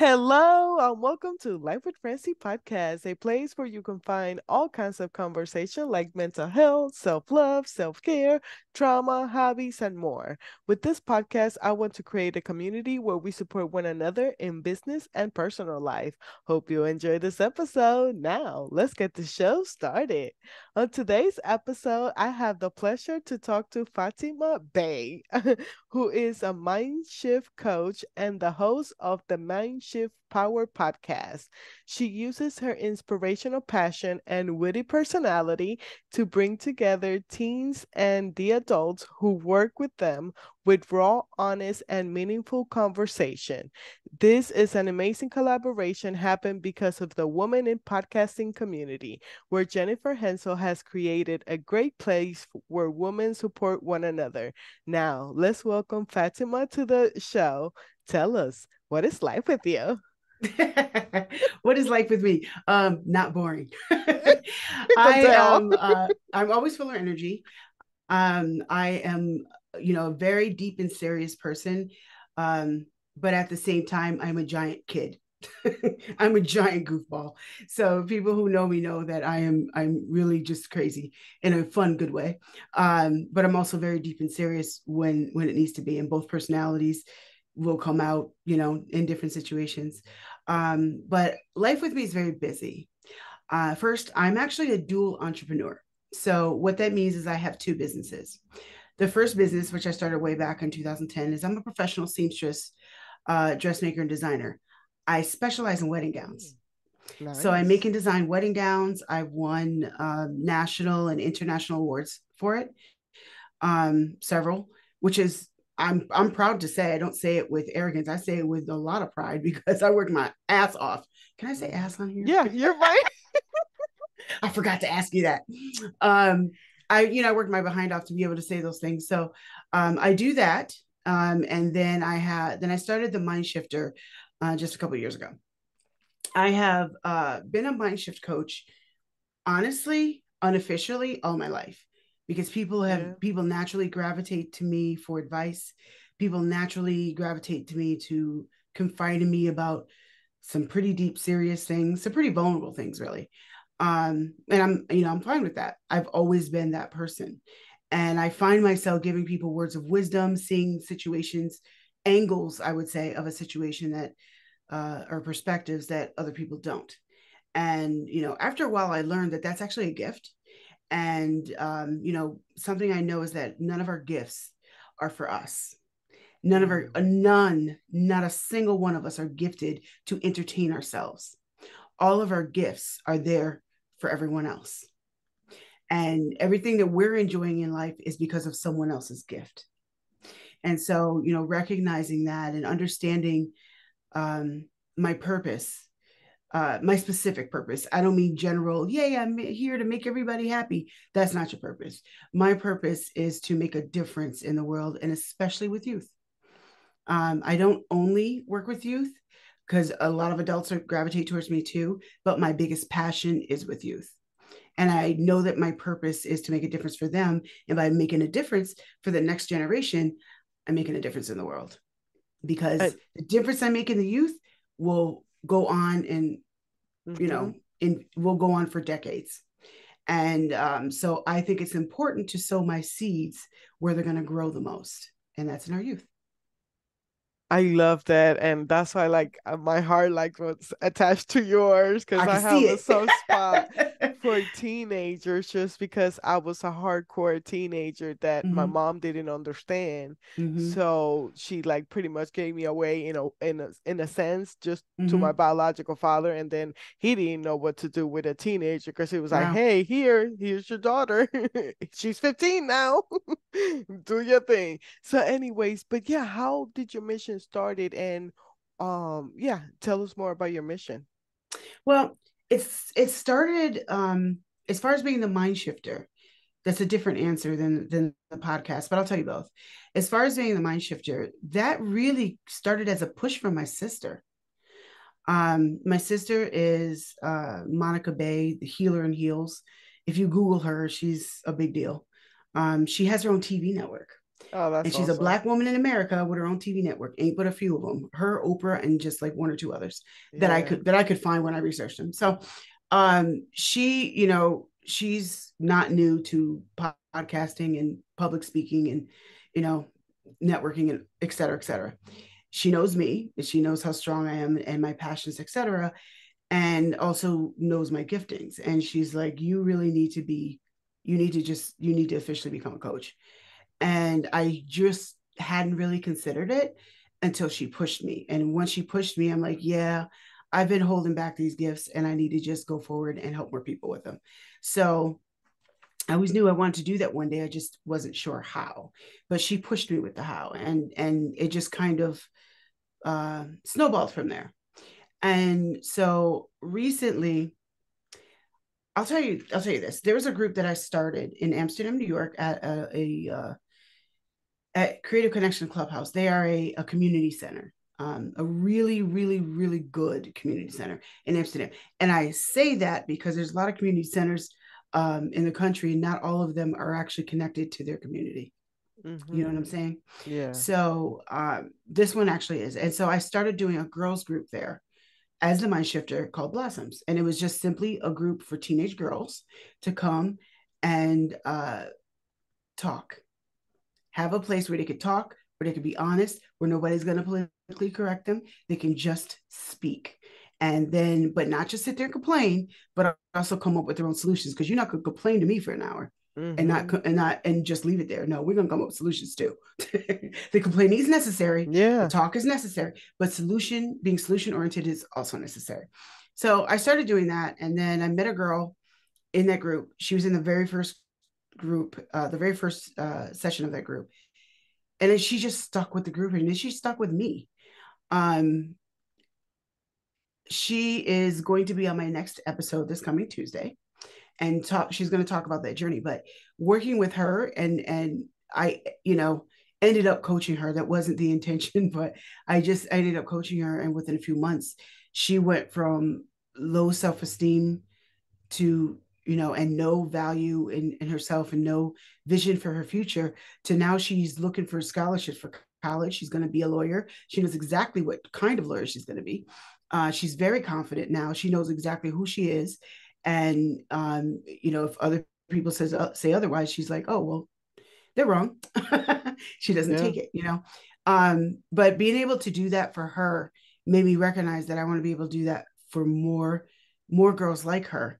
Hello, and welcome to Life with Francie podcast, a place where you can find all kinds of conversation like mental health, self love, self care, trauma, hobbies, and more. With this podcast, I want to create a community where we support one another in business and personal life. Hope you enjoy this episode. Now, let's get the show started. On today's episode, I have the pleasure to talk to Fatima Bey, who is a mind shift coach and the host of the Mind Shift Power podcast. She uses her inspirational passion and witty personality to bring together teens and the adults who work with them with raw, honest, and meaningful conversation. This is an amazing collaboration happened because of the Woman in Podcasting community, where Jennifer Hensel has created a great place where women support one another. Now, let's welcome Fatima to the show. Tell us, what is life with you? what is life with me? Um, not boring. I am. Uh, I'm always full of energy. Um, I am, you know, a very deep and serious person. Um, but at the same time, I'm a giant kid. I'm a giant goofball. So people who know me know that I am I'm really just crazy in a fun good way. Um, but I'm also very deep and serious when when it needs to be and both personalities will come out, you know, in different situations. Um, but life with me is very busy. Uh, first, I'm actually a dual entrepreneur. So, what that means is I have two businesses. The first business, which I started way back in 2010, is I'm a professional seamstress, uh, dressmaker, and designer. I specialize in wedding gowns. Nice. So I make and design wedding gowns. I've won um, national and international awards for it, um, several, which is I'm I'm proud to say I don't say it with arrogance. I say it with a lot of pride because I work my ass off. Can I say ass on here? Yeah, you're right. I forgot to ask you that. Um, I you know I worked my behind off to be able to say those things. So um, I do that, um, and then I had then I started the Mind Shifter uh, just a couple years ago. I have uh, been a mind shift coach, honestly, unofficially, all my life because people have yeah. people naturally gravitate to me for advice people naturally gravitate to me to confide in me about some pretty deep serious things some pretty vulnerable things really um and i'm you know i'm fine with that i've always been that person and i find myself giving people words of wisdom seeing situations angles i would say of a situation that uh, or perspectives that other people don't and you know after a while i learned that that's actually a gift and, um, you know, something I know is that none of our gifts are for us. None of our, mm. none, not a single one of us are gifted to entertain ourselves. All of our gifts are there for everyone else. And everything that we're enjoying in life is because of someone else's gift. And so, you know, recognizing that and understanding um, my purpose uh, my specific purpose. I don't mean general, yay, I'm here to make everybody happy. That's not your purpose. My purpose is to make a difference in the world and especially with youth. Um, I don't only work with youth because a lot of adults are gravitate towards me too, but my biggest passion is with youth. And I know that my purpose is to make a difference for them. And by making a difference for the next generation, I'm making a difference in the world because I, the difference I make in the youth will go on and mm-hmm. you know mm-hmm. in will go on for decades and um, so i think it's important to sow my seeds where they're going to grow the most and that's in our youth I love that, and that's why like uh, my heart like was attached to yours because I, I have a soft spot for teenagers just because I was a hardcore teenager that mm-hmm. my mom didn't understand. Mm-hmm. So she like pretty much gave me away in a in a in a sense just mm-hmm. to my mm-hmm. biological father, and then he didn't know what to do with a teenager because he was wow. like, "Hey, here, here's your daughter. She's 15 now. do your thing." So, anyways, but yeah, how did your mission started and um yeah tell us more about your mission well it's it started um as far as being the mind shifter that's a different answer than than the podcast but i'll tell you both. As far as being the mind shifter that really started as a push from my sister. Um my sister is uh monica bey the healer in heels. If you google her she's a big deal. Um she has her own tv network Oh, that's and she's awesome. a black woman in America with her own TV network. Ain't but a few of them. Her, Oprah, and just like one or two others yeah. that I could that I could find when I researched them. So, um, she, you know, she's not new to podcasting and public speaking and you know networking and et cetera, et cetera. She knows me. She knows how strong I am and my passions, et cetera, and also knows my giftings. And she's like, "You really need to be. You need to just. You need to officially become a coach." And I just hadn't really considered it until she pushed me. And once she pushed me, I'm like, yeah, I've been holding back these gifts and I need to just go forward and help more people with them. So I always knew I wanted to do that one day. I just wasn't sure how. But she pushed me with the how and and it just kind of uh snowballed from there. And so recently I'll tell you I'll tell you this. There was a group that I started in Amsterdam, New York at a, a uh, at Creative Connection Clubhouse. They are a, a community center, um, a really, really, really good community center in Amsterdam. And I say that because there's a lot of community centers um, in the country, and not all of them are actually connected to their community. Mm-hmm. You know what I'm saying? Yeah. So um, this one actually is. And so I started doing a girls group there as the mind shifter called Blossoms. And it was just simply a group for teenage girls to come and uh, talk have a place where they could talk, where they could be honest, where nobody's going to politically correct them. They can just speak. And then, but not just sit there and complain, but also come up with their own solutions. Because you're not going to complain to me for an hour mm-hmm. and not mm-hmm. and not and just leave it there. No, we're going to come up with solutions too. the complaining is necessary. Yeah, talk is necessary, but solution being solution oriented is also necessary. So I started doing that, and then I met a girl in that group. She was in the very first group, uh, the very first uh, session of that group. And then she just stuck with the group and then she stuck with me. Um, she is going to be on my next episode this coming Tuesday and talk she's going to talk about that journey but working with her and and I you know ended up coaching her that wasn't the intention but I just ended up coaching her and within a few months she went from low self-esteem to you know, and no value in, in herself and no vision for her future to now she's looking for scholarships for college. She's going to be a lawyer. She knows exactly what kind of lawyer she's going to be. Uh, she's very confident now. She knows exactly who she is. And, um, you know, if other people says, uh, say otherwise, she's like, oh, well, they're wrong. she doesn't yeah. take it, you know. Um, but being able to do that for her made me recognize that I want to be able to do that for more more girls like her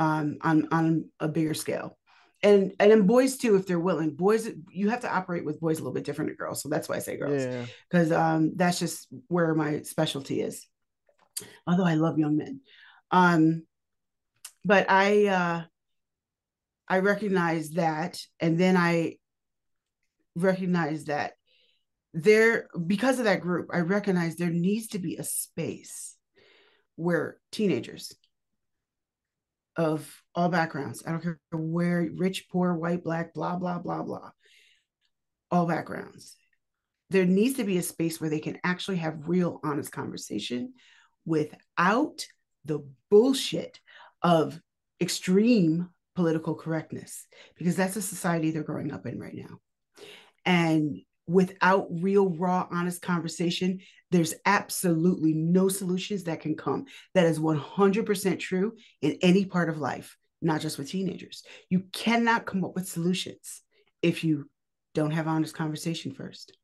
um, on on a bigger scale. And and then boys too if they're willing boys you have to operate with boys a little bit different than girls. So that's why i say girls. Because yeah. um that's just where my specialty is. Although i love young men. Um but i uh i recognize that and then i recognize that there because of that group i recognize there needs to be a space where teenagers of all backgrounds. I don't care where rich, poor, white, black, blah, blah, blah, blah. All backgrounds. There needs to be a space where they can actually have real, honest conversation without the bullshit of extreme political correctness, because that's the society they're growing up in right now. And without real, raw, honest conversation, there's absolutely no solutions that can come. That is 100% true in any part of life, not just with teenagers. You cannot come up with solutions if you don't have honest conversation first.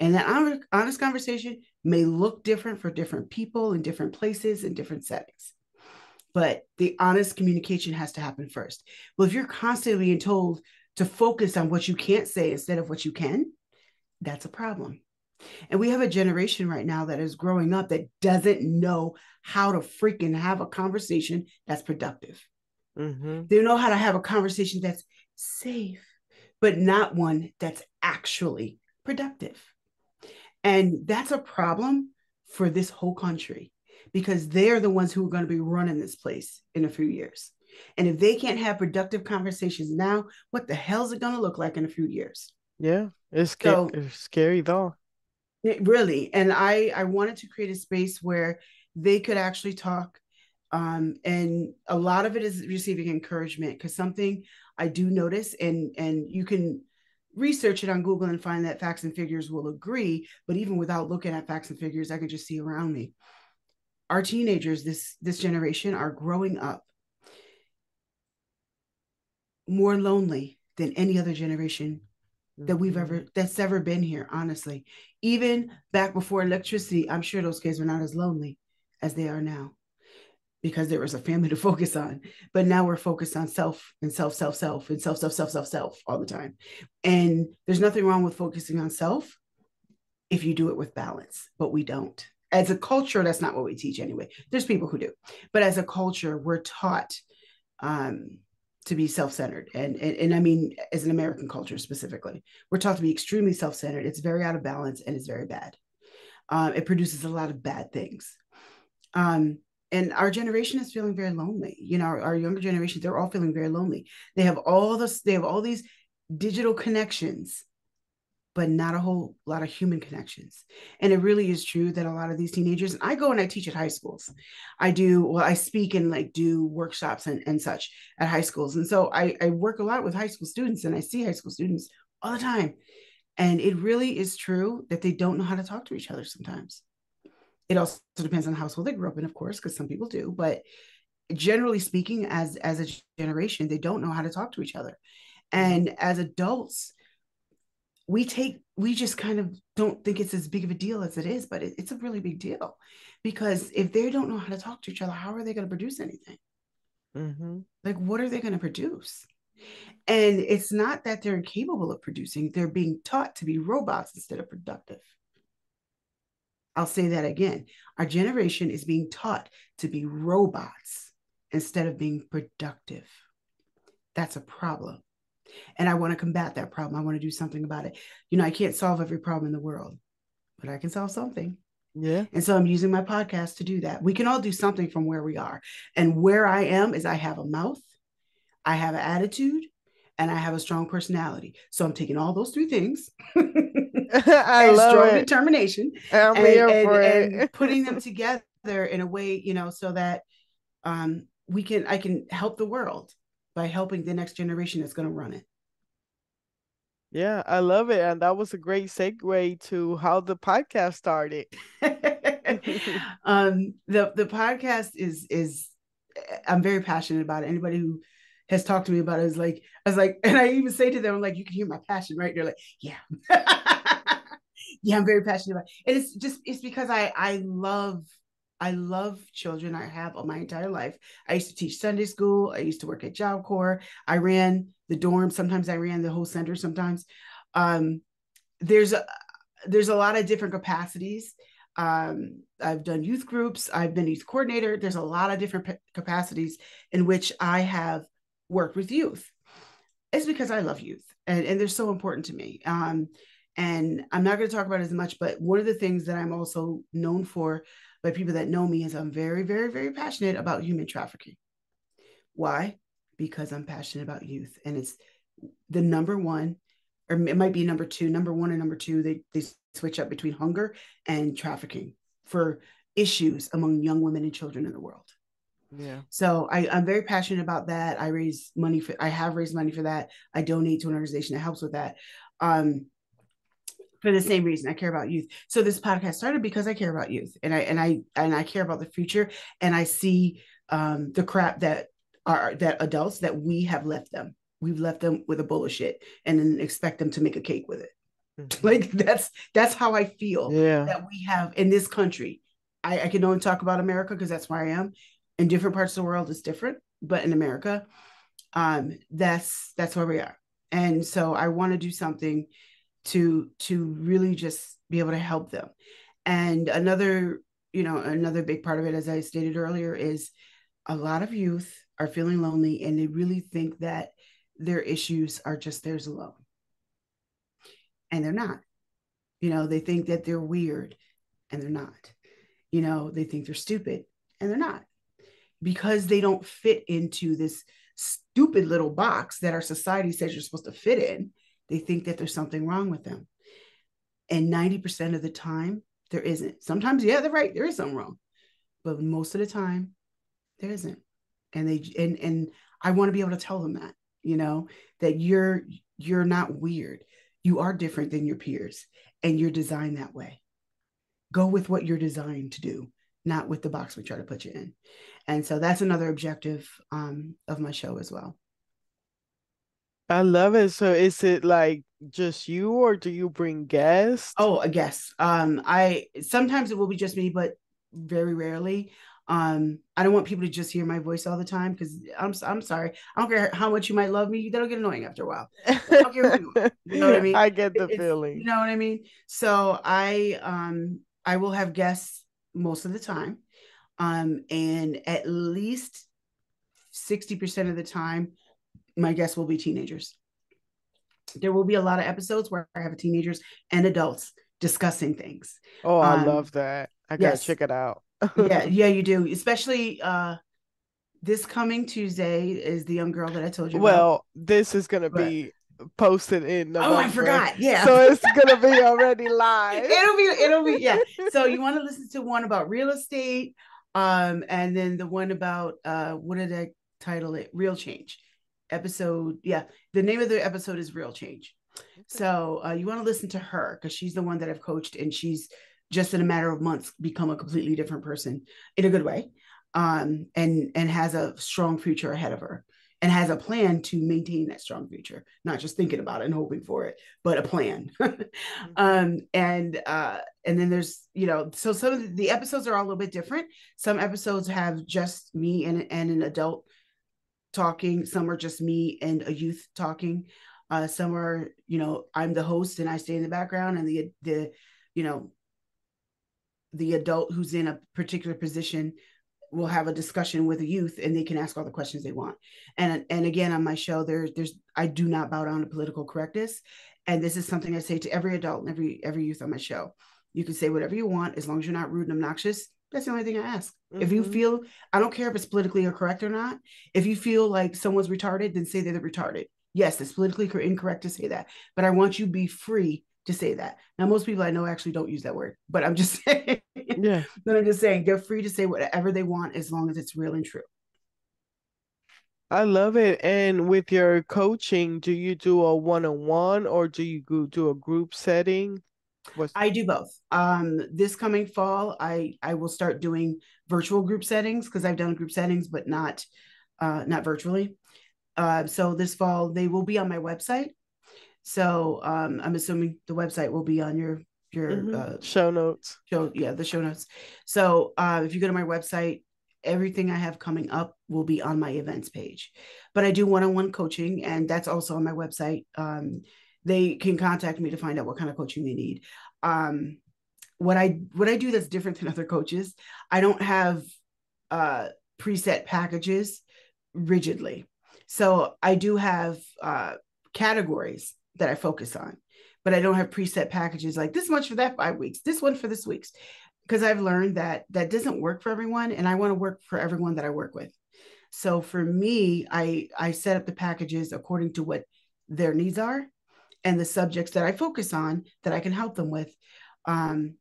And that honest conversation may look different for different people in different places in different settings. But the honest communication has to happen first. Well, if you're constantly being told to focus on what you can't say instead of what you can, that's a problem. And we have a generation right now that is growing up that doesn't know how to freaking have a conversation that's productive. Mm-hmm. They know how to have a conversation that's safe, but not one that's actually productive. And that's a problem for this whole country because they're the ones who are going to be running this place in a few years. And if they can't have productive conversations now, what the hell is it going to look like in a few years? Yeah, it's, so, it's scary though. It, really, and I I wanted to create a space where they could actually talk, um, and a lot of it is receiving encouragement because something I do notice, and and you can research it on Google and find that facts and figures will agree. But even without looking at facts and figures, I can just see around me. Our teenagers, this this generation, are growing up more lonely than any other generation that we've ever Mm-hmm. that's ever been here honestly. Even back before electricity i'm sure those kids were not as lonely as they are now because there was a family to focus on. But now we're focused on self and self self self and self self self self self all the time. And there's nothing wrong with focusing on self if you do it with balance but we don't. As a culture that's not what we teach anyway. There's people who do. But as a culture we're taught um, to be self-centered. And, and and i mean as an american culture specifically we're taught to be extremely self-centered. It's very out of balance and it's very bad. Um, it produces a lot of bad things. Um, and our generation is feeling very lonely. You know our, our younger generation they're all feeling very lonely. They have all this they have all these digital connections but not a whole lot of human connections. And it really is true that a lot of these teenagers, and I go and I teach at high schools. I do, well, I speak and like do workshops and, and such at high schools. And so I, I work a lot with high school students and I see high school students all the time. And it really is true that they don't know how to talk to each other sometimes. It also depends on the household they grew up in, of course, because some people do. But generally speaking, as as a generation, they don't know how to talk to each other. Mm-hmm. And as adults, we take we just kind of don't think it's as big of a deal as it is but it, it's a really big deal because if they don't know how to talk to each other how are they going to produce anything? Mm-hmm. like what are they going to produce? And it's not that they're incapable of producing they're being taught to be robots instead of productive. I'll say that again. Our generation is being taught to be robots instead of being productive. That's a problem and I want to combat that problem. I want to do something about it. You know, I can't solve every problem in the world, but I can solve something. Yeah. And so I'm using my podcast to do that. We can all do something from where we are. And where I am is I have a mouth, I have an attitude, and I have a strong personality. So I'm taking all those three things I and love strong it. determination I'm and, here and- for and it. putting them together in a way, you know, so that um, we can I can help the world by helping the next generation that's going to run it. Yeah, I love it. And that was a great segue to how the podcast started. um the the podcast is is i'm very passionate about it anybody who has talked to me about it is like i was like and i even say to them I'm like you can hear my passion right they're like yeah yeah i'm very passionate about it and it's just it's because i i love I love children. I have all my entire life. I used to teach Sunday school. I used to work at Job Corps. I ran the dorm. Sometimes I ran the whole center. Sometimes um, there's a there's a lot of different capacities. Um, I've done youth groups. I've been youth coordinator. There's a lot of different p- capacities in which I have worked with youth. It's because I love youth and, and they're so important to me. Um, and I'm not going to talk about it as much, but one of the things that I'm also known for by people that know me is I'm very, very, very passionate about human trafficking. Why? Because I'm passionate about youth. And it's the number one, or it might be number two, number one and number two, they, they switch up between hunger and trafficking for issues among young women and children in the world. Yeah. So I, I'm very passionate about that. I raise money for I have raised money for that. I donate to an organization that helps with that. Um, for the same reason I care about youth. So this podcast started because I care about youth and I and I and I care about the future and I see um the crap that are that adults that we have left them. We've left them with a bowl of shit and then expect them to make a cake with it. Mhm. Like that's that's how I feel yeah. that we have in this country. I, I can only talk about America because that's where I am. In different parts of the world, it's different, but in America, um, that's that's where we are. And so I want to do something to to really just be able to help them. And another, you know, another big part of it, as I stated earlier, is a lot of youth are feeling lonely and they really think that their issues are just theirs alone. And they're not. You know, they think that they're weird and they're not. You know, they think they're stupid and they're not because they don't fit into this stupid little box that our society says you're supposed to fit in. They think that there's something wrong with them. And 90% of the time, there isn't. Sometimes, yeah, they're right, there is something wrong. But most of the time, there isn't. And they and and I want to be able to tell them that, you know, that you're you're not weird. you are different than your peers and you're designed that way. Go with what you're designed to do, not with the box we try to put you in. And so that's another objective um, of my show as well. I love it. So is it like just you or do you bring guests? Oh, a guest. Um, I sometimes it will be just me, but very rarely. Um, I don't want people to just hear my voice all the time because I'm I'm sorry. I don't care how much you might love me, that'll get annoying after a while. you, you know what I mean? I get the it's, feeling. You know what I mean? So I um I will have guests most of the time. Um, and at least 60% of the time, my guests will be teenagers. There will be a lot of episodes where I have teenagers and adults discussing things. Oh, I um, love that. I gotta yes. check it out. yeah, yeah, you do. Especially uh this coming Tuesday is the young girl that I told you well, about. this is gonna but, be posted in November. Oh, I forgot. Yeah. So it's gonna be already live. it'll be, it'll be, yeah. So you want to listen to one about real estate, um, and then the one about uh what did I title it? Real change. Episode, yeah. The name of the episode is Real Change. So uh, you want to listen to her because she's the one that I've coached, and she's just in a matter of months become a completely different person in a good way um, and and has a strong future ahead of her and has a plan to maintain that strong future not just thinking about it and hoping for it but a plan mm-hmm. um, and uh, and then there's you know so some of the episodes are all a little bit different some episodes have just me and, and an adult talking some are just me and a youth talking. Uh, some are you know i'm the host and i stay in the background and the the you know the adult who's in a particular position will have a discussion with a youth and they can ask all the questions they want. And and again on my show there there's i do not bow down to political correctness. And this is something i say to every adult and every every youth on my show. You can say whatever you want as long as you're not rude and obnoxious that's the only thing i ask mm-hmm. if you mm-hmm. feel i don't care if it's politically or correct or not if you feel like someone's retarded then say they're retarded yes it's politically incorrect to say that but i want you to be free to say that. Now, most people I know actually don't use that word, but I'm just saying. Yeah. but I'm just saying they're free to say whatever they want as long as it's real and true. I love it. And with your coaching, do you do a one-on-one or do you do a group setting? What's... I do both. Um, this coming fall, I I will start doing virtual group settings because I've done group settings, but not uh, not virtually. Uh, so this fall they will be on my website so um, I'm assuming the website will be on your your mm-hmm. uh, show notes. Show yeah, the show notes. So uh, if you go to my website, everything I have coming up will be on my events page. But I do one-on-one coaching, and that's also on my website. Um, they can contact me to find out what kind of coaching they need. Um, what I what I do that's different than other coaches, I don't have uh, preset packages rigidly. So I do have uh, categories that I focus on. But I don't have preset packages like this much for that five weeks, this one for this week's, because I've learned that that doesn't work for everyone, and I want to work for everyone that I work with. So for me, I I set up the packages according to what their needs are and the subjects that I focus on that I can help them with. Um,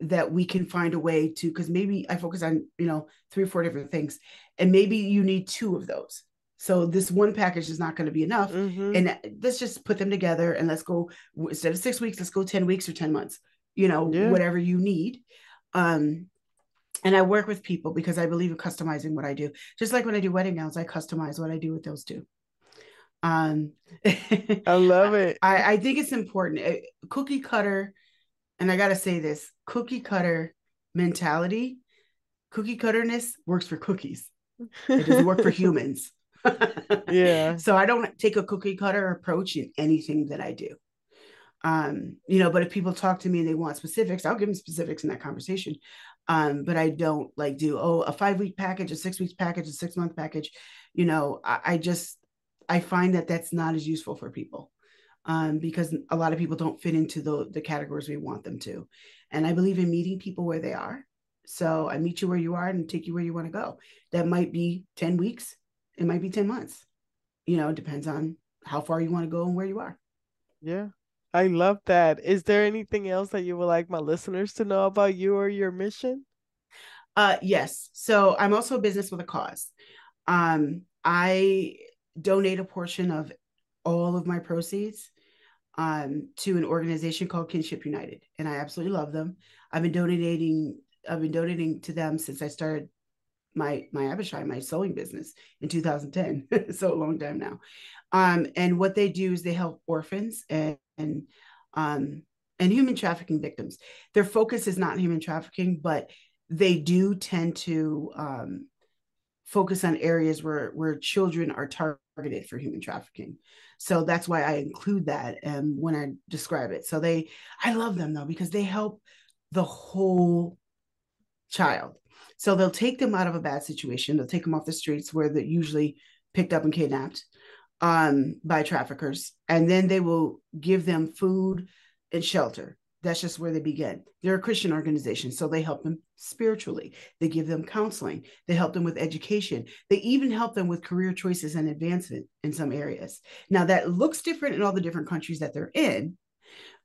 that we can find a way to because maybe I focus on you know three or four different things, and maybe you need two of those. So this one package is not going to be enough. Mm-hmm. And let's just put them together and let's go instead of six weeks, let's go 10 weeks or 10 months, you know, yeah. whatever you need. Um, and I work with people because I believe in customizing what I do. Just like when I do wedding gowns, I customize what I do with those too. Um, I love it. I, I think it's important. Cookie cutter, and I got to say this cookie cutter mentality, cookie cutterness works for cookies. It doesn't work for humans yeah. So I don't take a cookie cutter approach in anything that I do. Um, you know, but if people talk to me and they want specifics, I'll give them specifics in that conversation. Um, but I don't like do oh a five week package, a six weeks package, a six month package. You know, I, I just I find that that's not as useful for people um, because a lot of people don't fit into the the categories we want them to. And I believe in meeting people where they are. So I meet you where you are and take you where you want to go. That might be 10 weeks, it might be 10 months. You know, it depends on how far you want to go and where you are. Yeah. I love that. Is there anything else that you would like my listeners to know about you or your mission? Uh yes. So I'm also a business with a cause. Um I donate a portion of all of my proceeds um, to an organization called Kinship United, and I absolutely love them. I've been donating. I've been donating to them since I started my my Abishai, my sewing business in 2010. so a long time now. Um, and what they do is they help orphans and, and um, and human trafficking victims. Their focus is not human trafficking, but they do tend to um, focus on areas where where children are targeted for human trafficking. So that's why I include that um, when I describe it. So they, I love them though because they help the whole child. So they'll take them out of a bad situation. They'll take them off the streets where they're usually picked up and kidnapped um, by traffickers, and then they will give them food and shelter. That's just where they begin. They're a Christian organization, so they help them spiritually. They give them counseling. They help them with education. They even help them with career choices and advancement in some areas. Now that looks different in all the different countries that they're in,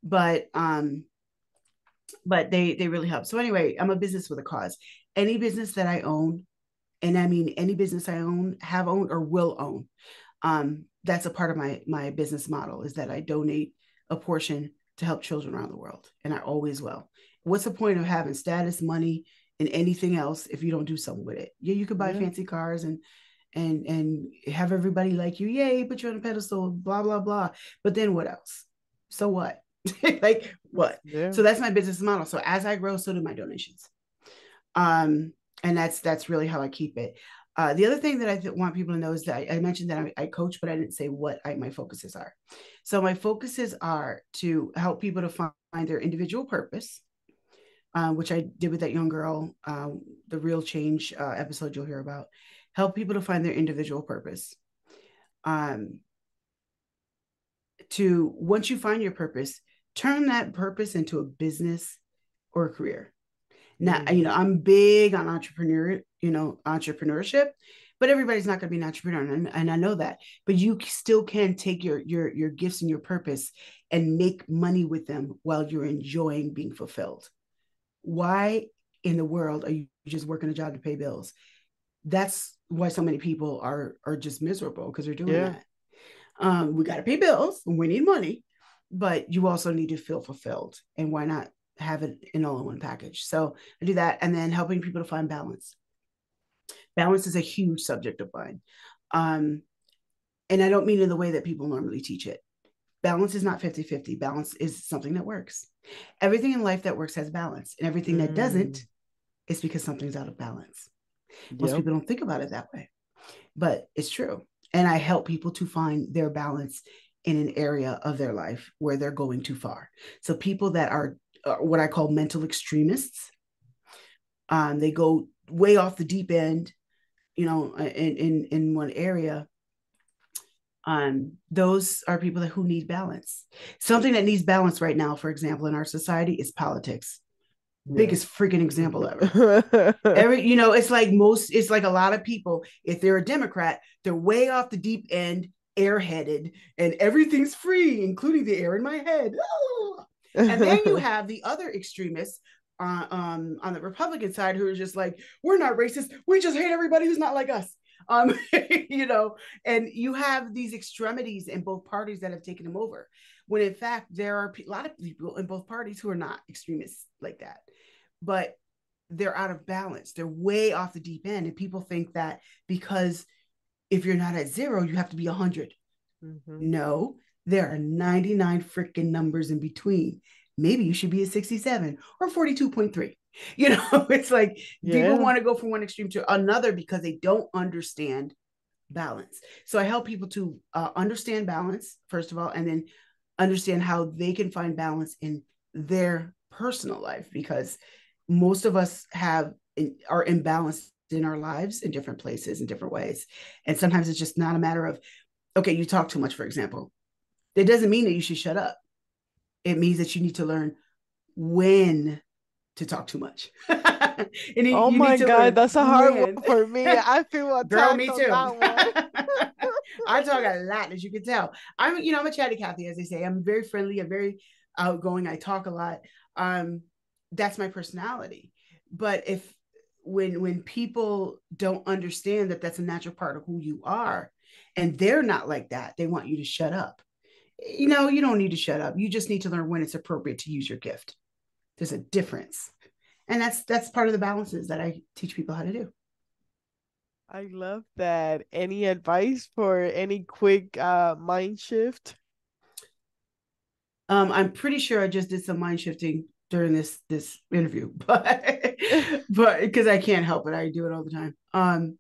but um, but they they really help. So anyway, I'm a business with a cause. Any business that I own, and I mean any business I own, have owned, or will own, um, that's a part of my my business model is that I donate a portion to help children around the world, and I always will. What's the point of having status, money, and anything else if you don't do something with it? Yeah, you could buy yeah. fancy cars and and and have everybody like you, yay, put you on a pedestal, blah blah blah. But then what else? So what? like what? Yeah. So that's my business model. So as I grow, so do my donations. Um, and that's that's really how I keep it. Uh, the other thing that I th- want people to know is that I, I mentioned that I, I, coach, but I didn't say what I, my focuses are. So my focuses are to help people to find, their individual purpose, uh, which I did with that young girl, uh, the real change uh, episode you'll hear about. Help people to find their individual purpose. Um, to once you find your purpose, turn that purpose into a business or a career. Now, mm-hmm. you know, I'm big on entrepreneur, you know, entrepreneurship, but everybody's not going to be an entrepreneur, and, and I know that. But you still can take your your your gifts and your purpose and make money with them while you're enjoying being fulfilled. Why in the world are you just working a job to pay bills? That's why so many people are are just miserable because they're doing yeah. that. Um, we got to pay bills and we need money, but you also need to feel fulfilled. And why not have it in all in one package. So I do that and then helping people to find balance. Balance is a huge subject of mine. Um, and I don't mean in the way that people normally teach it. Balance is not 50 50. Balance is something that works. Everything in life that works has balance, and everything mm. that doesn't mm. is because something's out of balance. Most yep. people don't think about it that way, but it's true. And I help people to find their balance in an area of their life where they're going too far. So people that are what I call mental extremists. Um, they go way off the deep end, you know, uh, in in in one area. Um, those are people that who need balance. Something that needs balance right now, for example, in our society is politics. Yeah. Biggest freaking example ever. Every, you know, it's like most, it's like a lot of people, if they're a Democrat, they're way off the deep end, airheaded, and everything's free, including the air in my head. Oh, and then you have the other extremists uh, um, on the Republican side who are just like, we're not racist. We just hate everybody who's not like us. Um, you know, and you have these extremities in both parties that have taken them over. When in fact, there are a lot of people in both parties who are not extremists like that, but they're out of balance. They're way off the deep end. And people think that because if you're not at zero, you have to be 100. Mm-hmm. No, there are 99 freaking numbers in between. Maybe you should be a 67 or 42.3. You know, it's like yeah. people want to go from one extreme to another because they don't understand balance. So I help people to uh, understand balance, first of all, and then understand how they can find balance in their personal life because most of us have are imbalanced in our lives in different places in different ways and sometimes it's just not a matter of okay you talk too much for example that doesn't mean that you should shut up. It means that you need to learn when to talk too much. oh my god, that's a hard when. one for me. I feel attacked Girl, me too. I talk a lot, as you can tell. I'm, you know, I'm a chatty Cathy, as they say. I'm very friendly. I'm very outgoing. I talk a lot. Um, that's my personality. But if when when people don't understand that that's a natural part of who you are, and they're not like that, they want you to shut up you know, you don't need to shut up. You just need to learn when it's appropriate to use your gift. There's a difference. And that's that's part of the balances that I teach people how to do. I love that. Any advice for any quick uh mind shift? Um, I'm pretty sure I just did some mind shifting during this this interview, but but because I can't help it, I do it all the time. Um,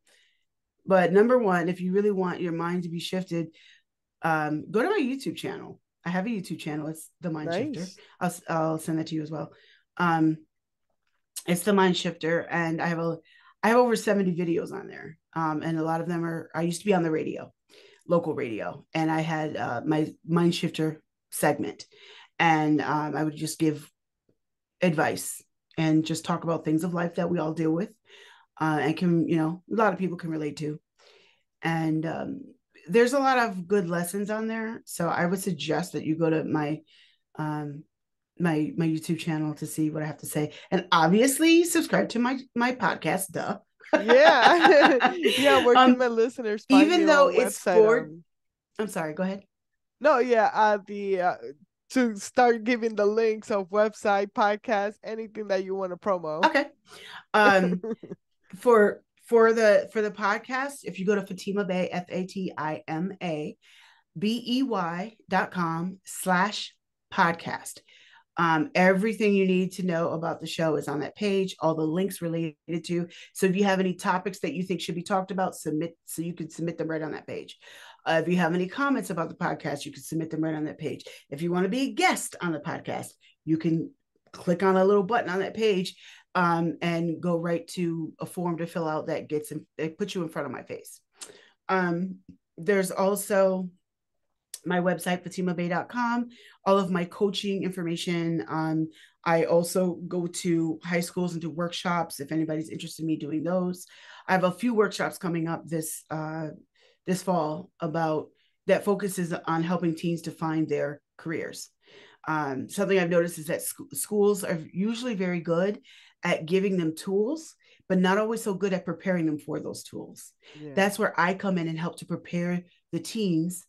but number one, if you really want your mind to be shifted, um, go to my YouTube channel. I have a YouTube channel. It's the Mind nice. Shifter. I'll I'll send that to you as well. Um, it's the Mind Shifter, and I have a I have over seventy videos on there. Um, and a lot of them are. I used to be on the radio, local radio, and I had uh, my Mind Shifter segment, and um, I would just give advice and just talk about things of life that we all deal with, uh, and can you know a lot of people can relate to, and um, there's a lot of good lessons on there. So I would suggest that you go to my um my my YouTube channel to see what I have to say. And obviously subscribe to my my podcast, duh. yeah. yeah, where can um, my listeners even though it's for um... I'm sorry, go ahead. No, yeah, uh the uh to start giving the links of website, podcast, anything that you want to promo. Okay. Um for for the for the podcast, if you go to Fatima Bey, F A T I M A B E Y dot com slash podcast. Um, everything you need to know about the show is on that page, all the links related to. So if you have any topics that you think should be talked about, submit so you can submit them right on that page. Uh, if you have any comments about the podcast, you can submit them right on that page. If you want to be a guest on the podcast, you can click on a little button on that page um, and go right to a form to fill out that gets in, it puts you in front of my face. Um, there's also my website, fatimabey.com, all of my coaching information. Um, I also go to high schools and do workshops if anybody's interested in me doing those. I have a few workshops coming up this uh, this fall about that focuses on helping teens to find their careers. Um, something I've noticed is that sc- schools are usually very good at giving them tools, but not always so good at preparing them for those tools. Yeah. That's where I come in and help to prepare the teens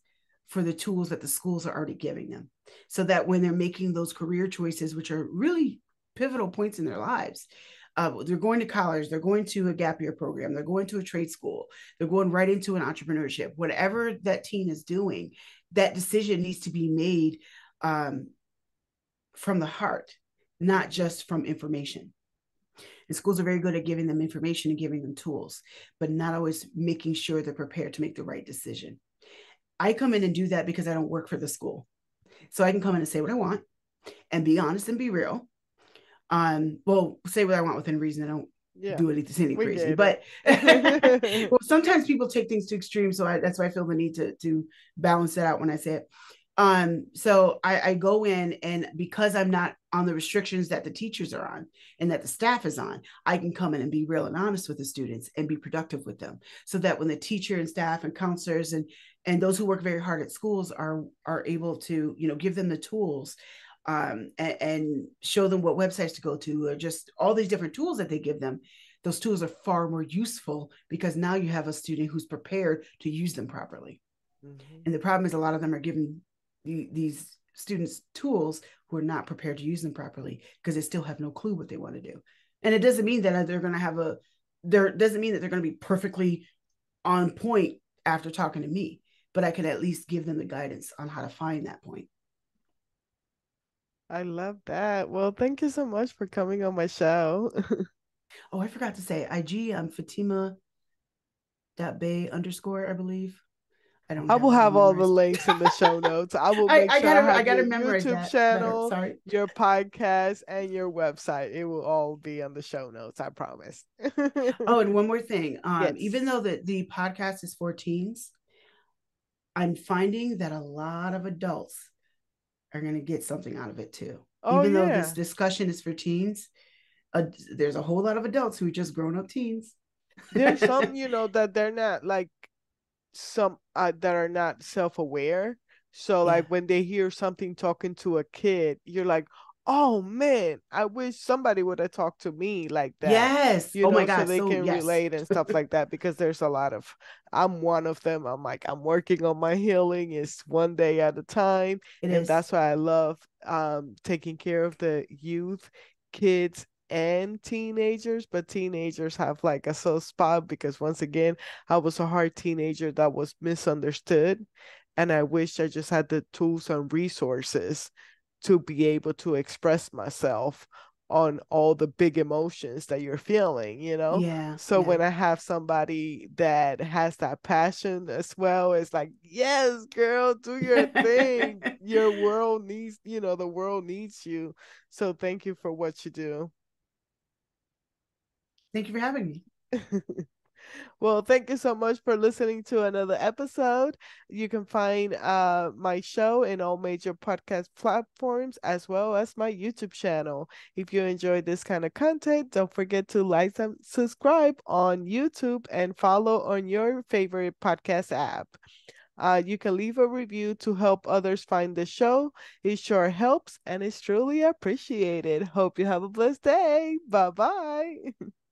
for the tools that the schools are already giving them. So that when they're making those career choices, which are really pivotal points in their lives, uh, they're going to college, they're going to a gap year program, they're going to a trade school, they're going right into an entrepreneurship, whatever that teen is doing, that decision needs to be made um, from the heart, not just from information. And schools are very good at giving them information and giving them tools, but not always making sure they're prepared to make the right decision. I come in and do that because I don't work for the school. So I can come in and say what I want and be honest and be real. Um, well, say what I want within reason. I don't yeah. do anything crazy. But well, sometimes people take things to extreme. So I, that's why I feel the need to to balance that out when I say it. Um, so I, I go in and because I'm not on the restrictions that the teachers are on and that the staff is on, I can come in and be real and honest with the students and be productive with them. So that when the teacher and staff and counselors and and those who work very hard at schools are are able to, you know, give them the tools um, and, and show them what websites to go to, or just all these different tools that they give them those tools are far more useful because now you have a student who's prepared to use them properly. Mm-hmm. And the problem is a lot of them are given the, these students tools who are not prepared to use them properly because they still have no clue what they want to do. And it doesn't mean that they're going to have a there doesn't mean that they're going to be perfectly on point after talking to me, but I can at least give them the guidance on how to find that point. I love that. Well, thank you so much for coming on my show. oh, I forgot to say IG. I'm um, Fatima dot bey underscore, I believe. I don't. I will have all the links in the show notes. I will make I, I sure gotta, I, have I your YouTube that channel, Sorry. your podcast, and your website. It will all be on the show notes. I promise. oh, and one more thing. Um, yes. even though the the podcast is for teens, I'm finding that a lot of adults are going to get something out of it too. Oh, even though this discussion is for teens, uh, there's a whole lot of adults who are just grown up teens. there's some, you know, that they're not like some uh, that are not self-aware so like when they hear something talking to a kid you're like oh man, I wish somebody would have talked to me like that. Yes. You oh know, my God. so they so, can yes. relate and stuff like that because there's a lot of I'm one of them. I'm like, I'm working on my healing. It's one day at a time. It and is. that's why I love um taking care of the youth, kids, and teenagers, but teenagers have like a soft spot because once again, I was a hard teenager that was misunderstood. And I wish I just had the tools and resources to be able to express myself on all the big emotions that you're feeling, you know? Yeah. So yeah. when I have somebody that has that passion as well, it's like, yes, girl, do your thing. your world needs, you know, the world needs you. So thank you for what you do. Thank you for having me. well, thank you so much for listening to another episode. You can find uh, my show in all major podcast platforms as well as my YouTube channel. If you enjoy this kind of content, don't forget to like and subscribe on YouTube and follow on your favorite podcast app. Uh, you can leave a review to help others find the show. It sure helps and it's truly appreciated. Hope you have a blessed day. Bye bye.